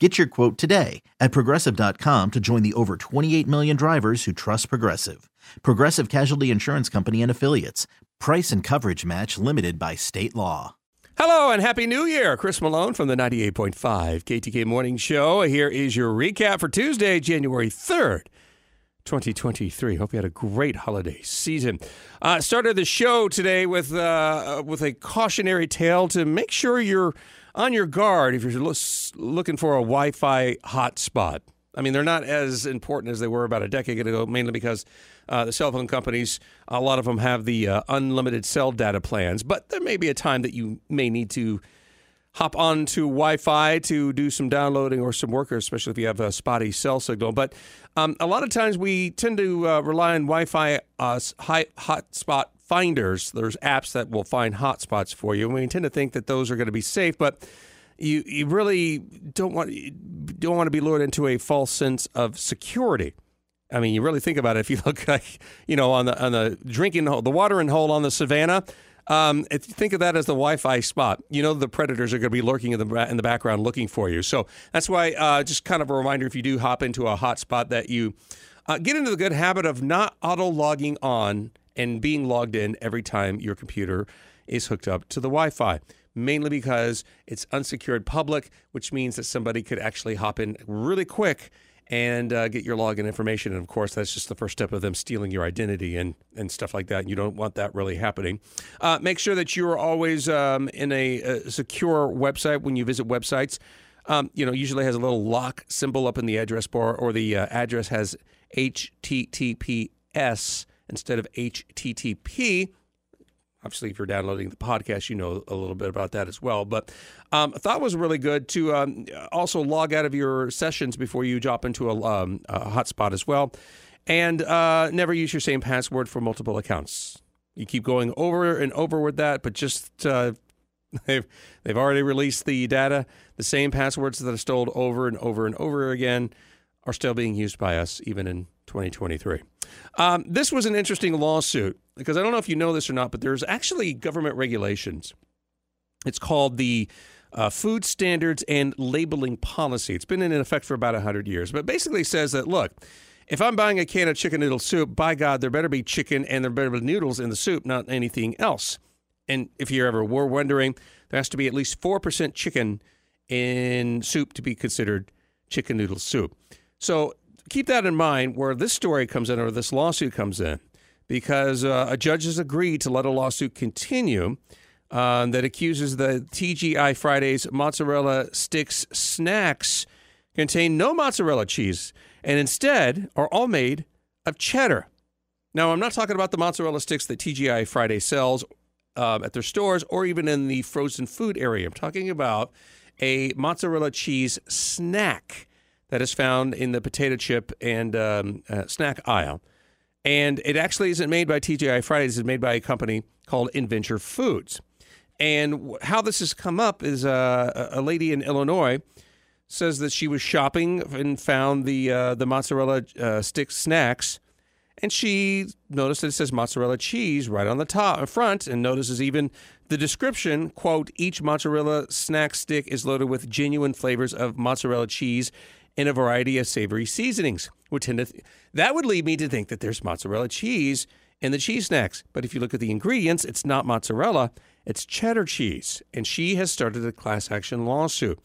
Get your quote today at progressive.com to join the over 28 million drivers who trust Progressive. Progressive Casualty Insurance Company and Affiliates. Price and coverage match limited by state law. Hello and Happy New Year. Chris Malone from the 98.5 KTK Morning Show. Here is your recap for Tuesday, January 3rd. 2023. Hope you had a great holiday season. Uh, started the show today with uh, with a cautionary tale to make sure you're on your guard if you're looking for a Wi-Fi hotspot. I mean, they're not as important as they were about a decade ago, mainly because uh, the cell phone companies, a lot of them have the uh, unlimited cell data plans. But there may be a time that you may need to hop onto Wi-Fi to do some downloading or some work, especially if you have a spotty cell signal. But um, a lot of times we tend to uh, rely on Wi-Fi uh, high, hotspot finders. There's apps that will find hotspots for you, and we tend to think that those are going to be safe, but you you really don't want don't want to be lured into a false sense of security. I mean, you really think about it. If you look like you know on the on the drinking hole, the watering hole on the savannah. Um, if you think of that as the Wi-Fi spot, you know the predators are going to be lurking in the in the background looking for you. So that's why, uh, just kind of a reminder: if you do hop into a hotspot, that you uh, get into the good habit of not auto logging on and being logged in every time your computer is hooked up to the Wi Fi. Mainly because it's unsecured public, which means that somebody could actually hop in really quick and uh, get your login information. And of course, that's just the first step of them stealing your identity and, and stuff like that. You don't want that really happening. Uh, make sure that you're always um, in a, a, secure website when you visit websites. Um, you know, usually has a little lock symbol up in the address bar, or the uh, address has HTTPS instead of HTTP. Obviously, if you're downloading the podcast, you know a little bit about that as well. But um, I thought was really good to um, also log out of your sessions before you drop into a, um, a hotspot as well. And uh, never use your same password for multiple accounts. You keep going over and over with that, but just uh, they've they've already released the data. The same passwords that are stored over and over and over again are still being used by us, even in 2023. Um, this was an interesting lawsuit because I don't know if you know this or not, but there's actually government regulations. It's called the uh, Food Standards and Labeling Policy. It's been in effect for about 100 years, but basically says that look, if I'm buying a can of chicken noodle soup, by God, there better be chicken and there better be noodles in the soup, not anything else. And if you ever were wondering, there has to be at least 4% chicken in soup to be considered chicken noodle soup. So keep that in mind where this story comes in or this lawsuit comes in, because uh, a judge has agreed to let a lawsuit continue uh, that accuses the TGI Fridays mozzarella sticks snacks contain no mozzarella cheese and instead are all made of cheddar. Now, I'm not talking about the mozzarella sticks that TGI Friday sells uh, at their stores or even in the frozen food area. I'm talking about a mozzarella cheese snack that is found in the potato chip and um, uh, snack aisle. And it actually isn't made by TGI Fridays, it's made by a company called Inventure Foods. And how this has come up is uh, a lady in Illinois says that she was shopping and found the uh, the mozzarella uh, stick snacks, and she noticed that it says mozzarella cheese right on the top front, and notices even the description quote each mozzarella snack stick is loaded with genuine flavors of mozzarella cheese in a variety of savory seasonings. Would tend to th- that would lead me to think that there's mozzarella cheese in the cheese snacks. But if you look at the ingredients, it's not mozzarella, It's cheddar cheese, and she has started a class action lawsuit.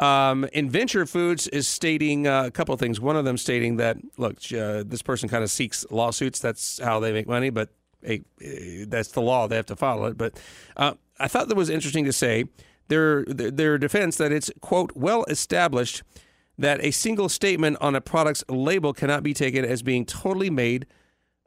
Um, Inventure Foods is stating uh, a couple of things. One of them stating that, look, uh, this person kind of seeks lawsuits. That's how they make money, but hey, eh, that's the law. They have to follow it. But uh, I thought that was interesting to say their their defense that it's quote well established that a single statement on a product's label cannot be taken as being totally made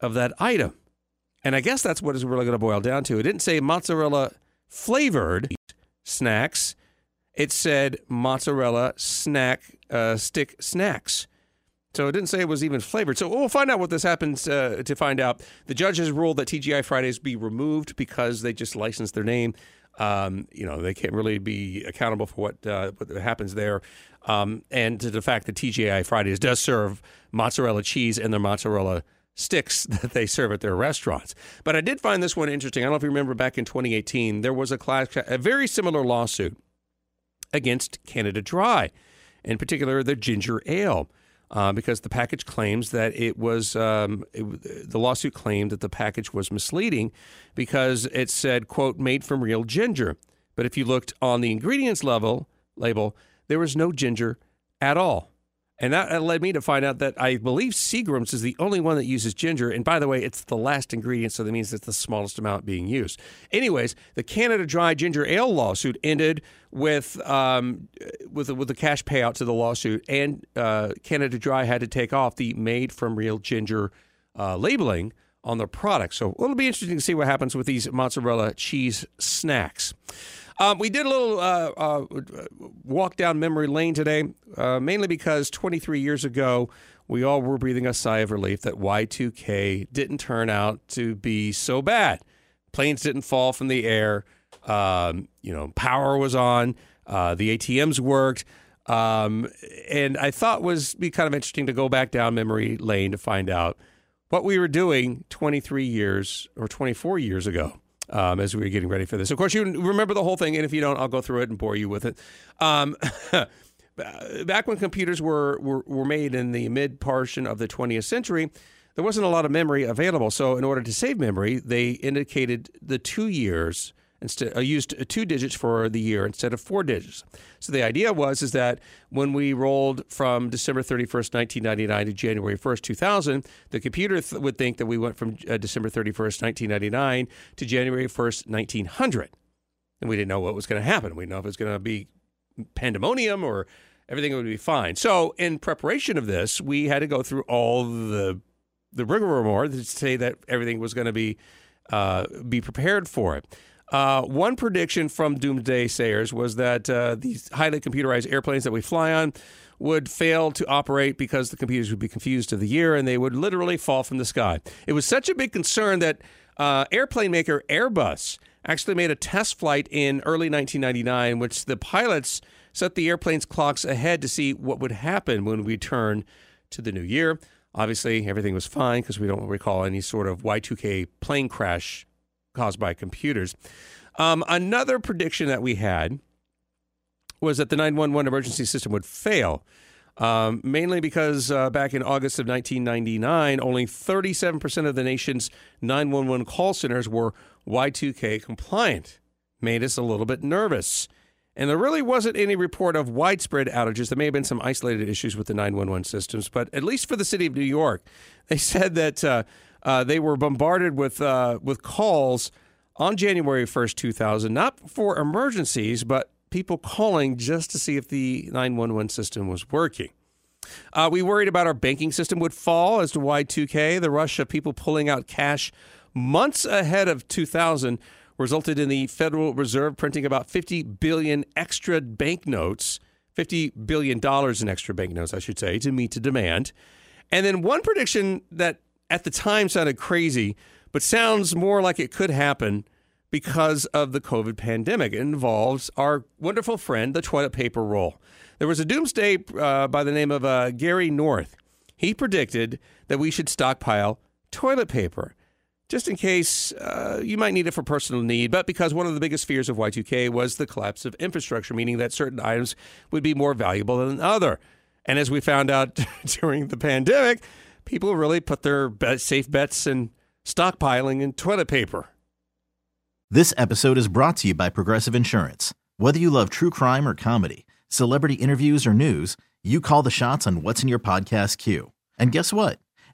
of that item. And I guess that's what it's really going to boil down to. It didn't say mozzarella flavored snacks. It said mozzarella snack uh, stick snacks. So it didn't say it was even flavored. So we'll find out what this happens uh, to find out. The judge has ruled that TGI Fridays be removed because they just licensed their name. Um, you know, they can't really be accountable for what uh, what happens there. Um, and to the fact that TGI Fridays does serve mozzarella cheese and their mozzarella sticks that they serve at their restaurants. But I did find this one interesting. I don't know if you remember back in 2018, there was a class, a very similar lawsuit against Canada Dry, in particular the ginger ale. Uh, because the package claims that it was um, it, the lawsuit claimed that the package was misleading because it said quote made from real ginger. But if you looked on the ingredients level label there was no ginger at all and that led me to find out that I believe Seagram's is the only one that uses ginger. And by the way, it's the last ingredient, so that means it's the smallest amount being used. Anyways, the Canada Dry Ginger Ale lawsuit ended with um, with with a cash payout to the lawsuit, and uh, Canada Dry had to take off the made from real ginger uh, labeling on their product. So it'll be interesting to see what happens with these mozzarella cheese snacks. Um, we did a little uh, uh, walk down memory lane today, uh, mainly because 23 years ago, we all were breathing a sigh of relief that Y2K didn't turn out to be so bad. Planes didn't fall from the air. Um, you know, power was on. Uh, the ATMs worked. Um, and I thought was be kind of interesting to go back down memory lane to find out what we were doing 23 years or 24 years ago um, as we were getting ready for this. Of course, you remember the whole thing, and if you don't, I'll go through it and bore you with it. Um, back when computers were, were, were made in the mid portion of the 20th century, there wasn't a lot of memory available. So, in order to save memory, they indicated the two years instead uh, used two digits for the year instead of four digits. So the idea was is that when we rolled from December 31st, 1999 to January 1st, 2000, the computer th- would think that we went from uh, December 31st, 1999 to January 1st, 1900. And we didn't know what was going to happen. We didn't know if it was going to be pandemonium or everything would be fine. So in preparation of this, we had to go through all the the rigmarole to say that everything was going to be uh, be prepared for it. Uh, one prediction from doomsday sayers was that uh, these highly computerized airplanes that we fly on would fail to operate because the computers would be confused to the year and they would literally fall from the sky. It was such a big concern that uh, airplane maker Airbus actually made a test flight in early 1999, which the pilots set the airplane's clocks ahead to see what would happen when we turn to the new year. Obviously, everything was fine because we don't recall any sort of Y2K plane crash caused by computers. Um, another prediction that we had was that the 911 emergency system would fail. Um, mainly because uh, back in August of 1999, only 37% of the nation's 911 call centers were Y2K compliant. Made us a little bit nervous. And there really wasn't any report of widespread outages. There may have been some isolated issues with the 911 systems, but at least for the city of New York, they said that uh, uh, they were bombarded with uh, with calls on January 1st, 2000, not for emergencies, but people calling just to see if the 911 system was working. Uh, we worried about our banking system would fall as to Y2K. The rush of people pulling out cash months ahead of 2000 resulted in the Federal Reserve printing about 50 billion extra banknotes, 50 billion dollars in extra banknotes, I should say, to meet the demand. And then one prediction that at the time sounded crazy, but sounds more like it could happen because of the COVID pandemic. It involves our wonderful friend, the toilet paper roll. There was a doomsday uh, by the name of uh, Gary North. He predicted that we should stockpile toilet paper just in case uh, you might need it for personal need, but because one of the biggest fears of Y2K was the collapse of infrastructure, meaning that certain items would be more valuable than other. And as we found out during the pandemic, people really put their bet, safe bets in stockpiling and toilet paper. This episode is brought to you by Progressive Insurance. Whether you love true crime or comedy, celebrity interviews or news, you call the shots on what's in your podcast queue. And guess what?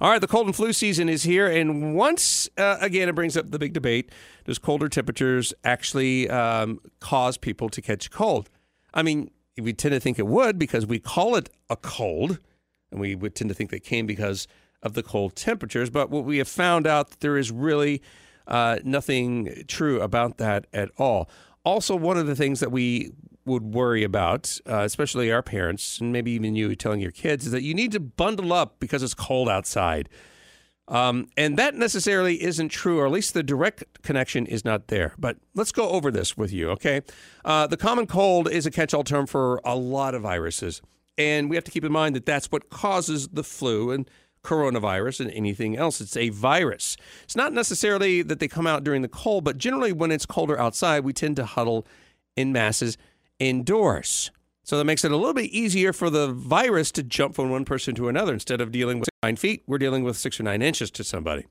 All right, the cold and flu season is here. And once uh, again, it brings up the big debate does colder temperatures actually um, cause people to catch cold? I mean, we tend to think it would because we call it a cold, and we would tend to think they came because of the cold temperatures. But what we have found out that there is really uh, nothing true about that at all. Also, one of the things that we would worry about, uh, especially our parents, and maybe even you telling your kids, is that you need to bundle up because it's cold outside. Um, and that necessarily isn't true, or at least the direct connection is not there. But let's go over this with you, okay? Uh, the common cold is a catch all term for a lot of viruses. And we have to keep in mind that that's what causes the flu and coronavirus and anything else. It's a virus. It's not necessarily that they come out during the cold, but generally when it's colder outside, we tend to huddle in masses indoors. So that makes it a little bit easier for the virus to jump from one person to another. Instead of dealing with nine feet, we're dealing with six or nine inches to somebody.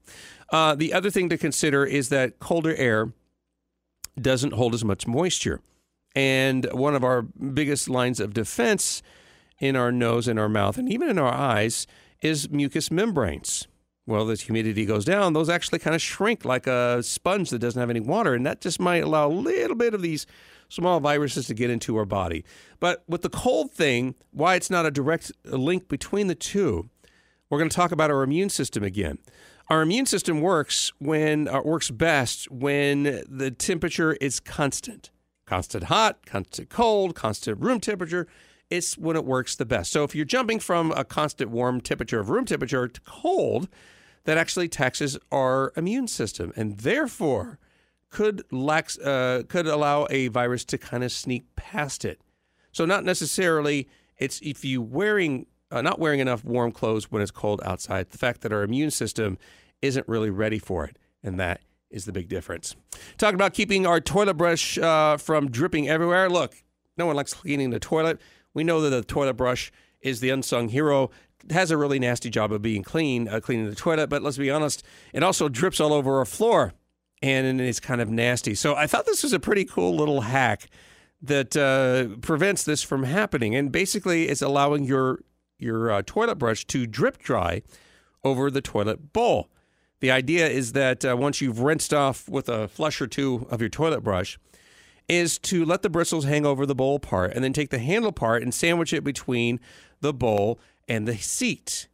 Uh, the other thing to consider is that colder air doesn't hold as much moisture. And one of our biggest lines of defense in our nose and our mouth and even in our eyes is mucous membranes. Well, as humidity goes down, those actually kind of shrink like a sponge that doesn't have any water. And that just might allow a little bit of these small viruses to get into our body. But with the cold thing, why it's not a direct link between the two, we're going to talk about our immune system again. Our immune system works when uh, works best when the temperature is constant. Constant hot, constant cold, constant room temperature. It's when it works the best. So if you're jumping from a constant warm temperature of room temperature to cold, that actually taxes our immune system and therefore could lax, uh, could allow a virus to kind of sneak past it. So not necessarily it's if you wearing uh, not wearing enough warm clothes when it's cold outside. The fact that our immune system isn't really ready for it, and that is the big difference. Talking about keeping our toilet brush uh, from dripping everywhere. Look, no one likes cleaning the toilet. We know that the toilet brush is the unsung hero. Has a really nasty job of being clean, uh, cleaning the toilet. But let's be honest, it also drips all over our floor and it's kind of nasty. So I thought this was a pretty cool little hack that uh, prevents this from happening, and basically it's allowing your your uh, toilet brush to drip dry over the toilet bowl. The idea is that uh, once you've rinsed off with a flush or two of your toilet brush, is to let the bristles hang over the bowl part, and then take the handle part and sandwich it between the bowl and the seat.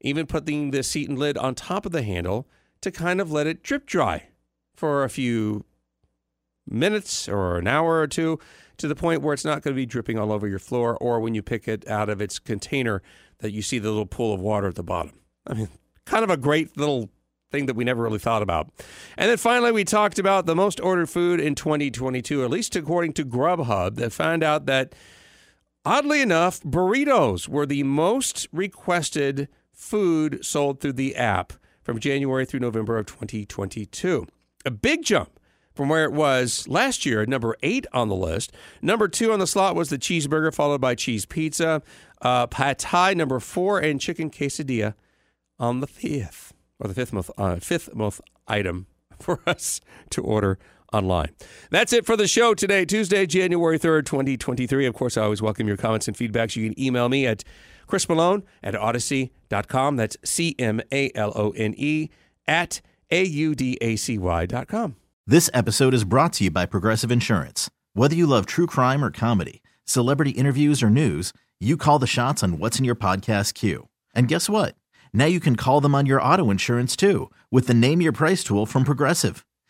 Even putting the seat and lid on top of the handle to kind of let it drip dry for a few minutes or an hour or two to the point where it's not going to be dripping all over your floor or when you pick it out of its container that you see the little pool of water at the bottom. I mean, kind of a great little thing that we never really thought about. And then finally, we talked about the most ordered food in 2022, at least according to Grubhub, that found out that oddly enough, burritos were the most requested food sold through the app from January through November of 2022 a big jump from where it was last year, number eight on the list. Number two on the slot was the cheeseburger, followed by cheese pizza, uh, pad thai number four, and chicken quesadilla on the fifth or the fifth most uh, fifth most item for us to order online. That's it for the show today, Tuesday, January 3rd, 2023. Of course, I always welcome your comments and feedbacks. You can email me at Chris Malone at Audacy.com. That's C M A L O N E at a-U-D-A-C-Y dot com. This episode is brought to you by Progressive Insurance. Whether you love true crime or comedy, celebrity interviews or news, you call the shots on what's in your podcast queue. And guess what? Now you can call them on your auto insurance too with the Name Your Price tool from Progressive.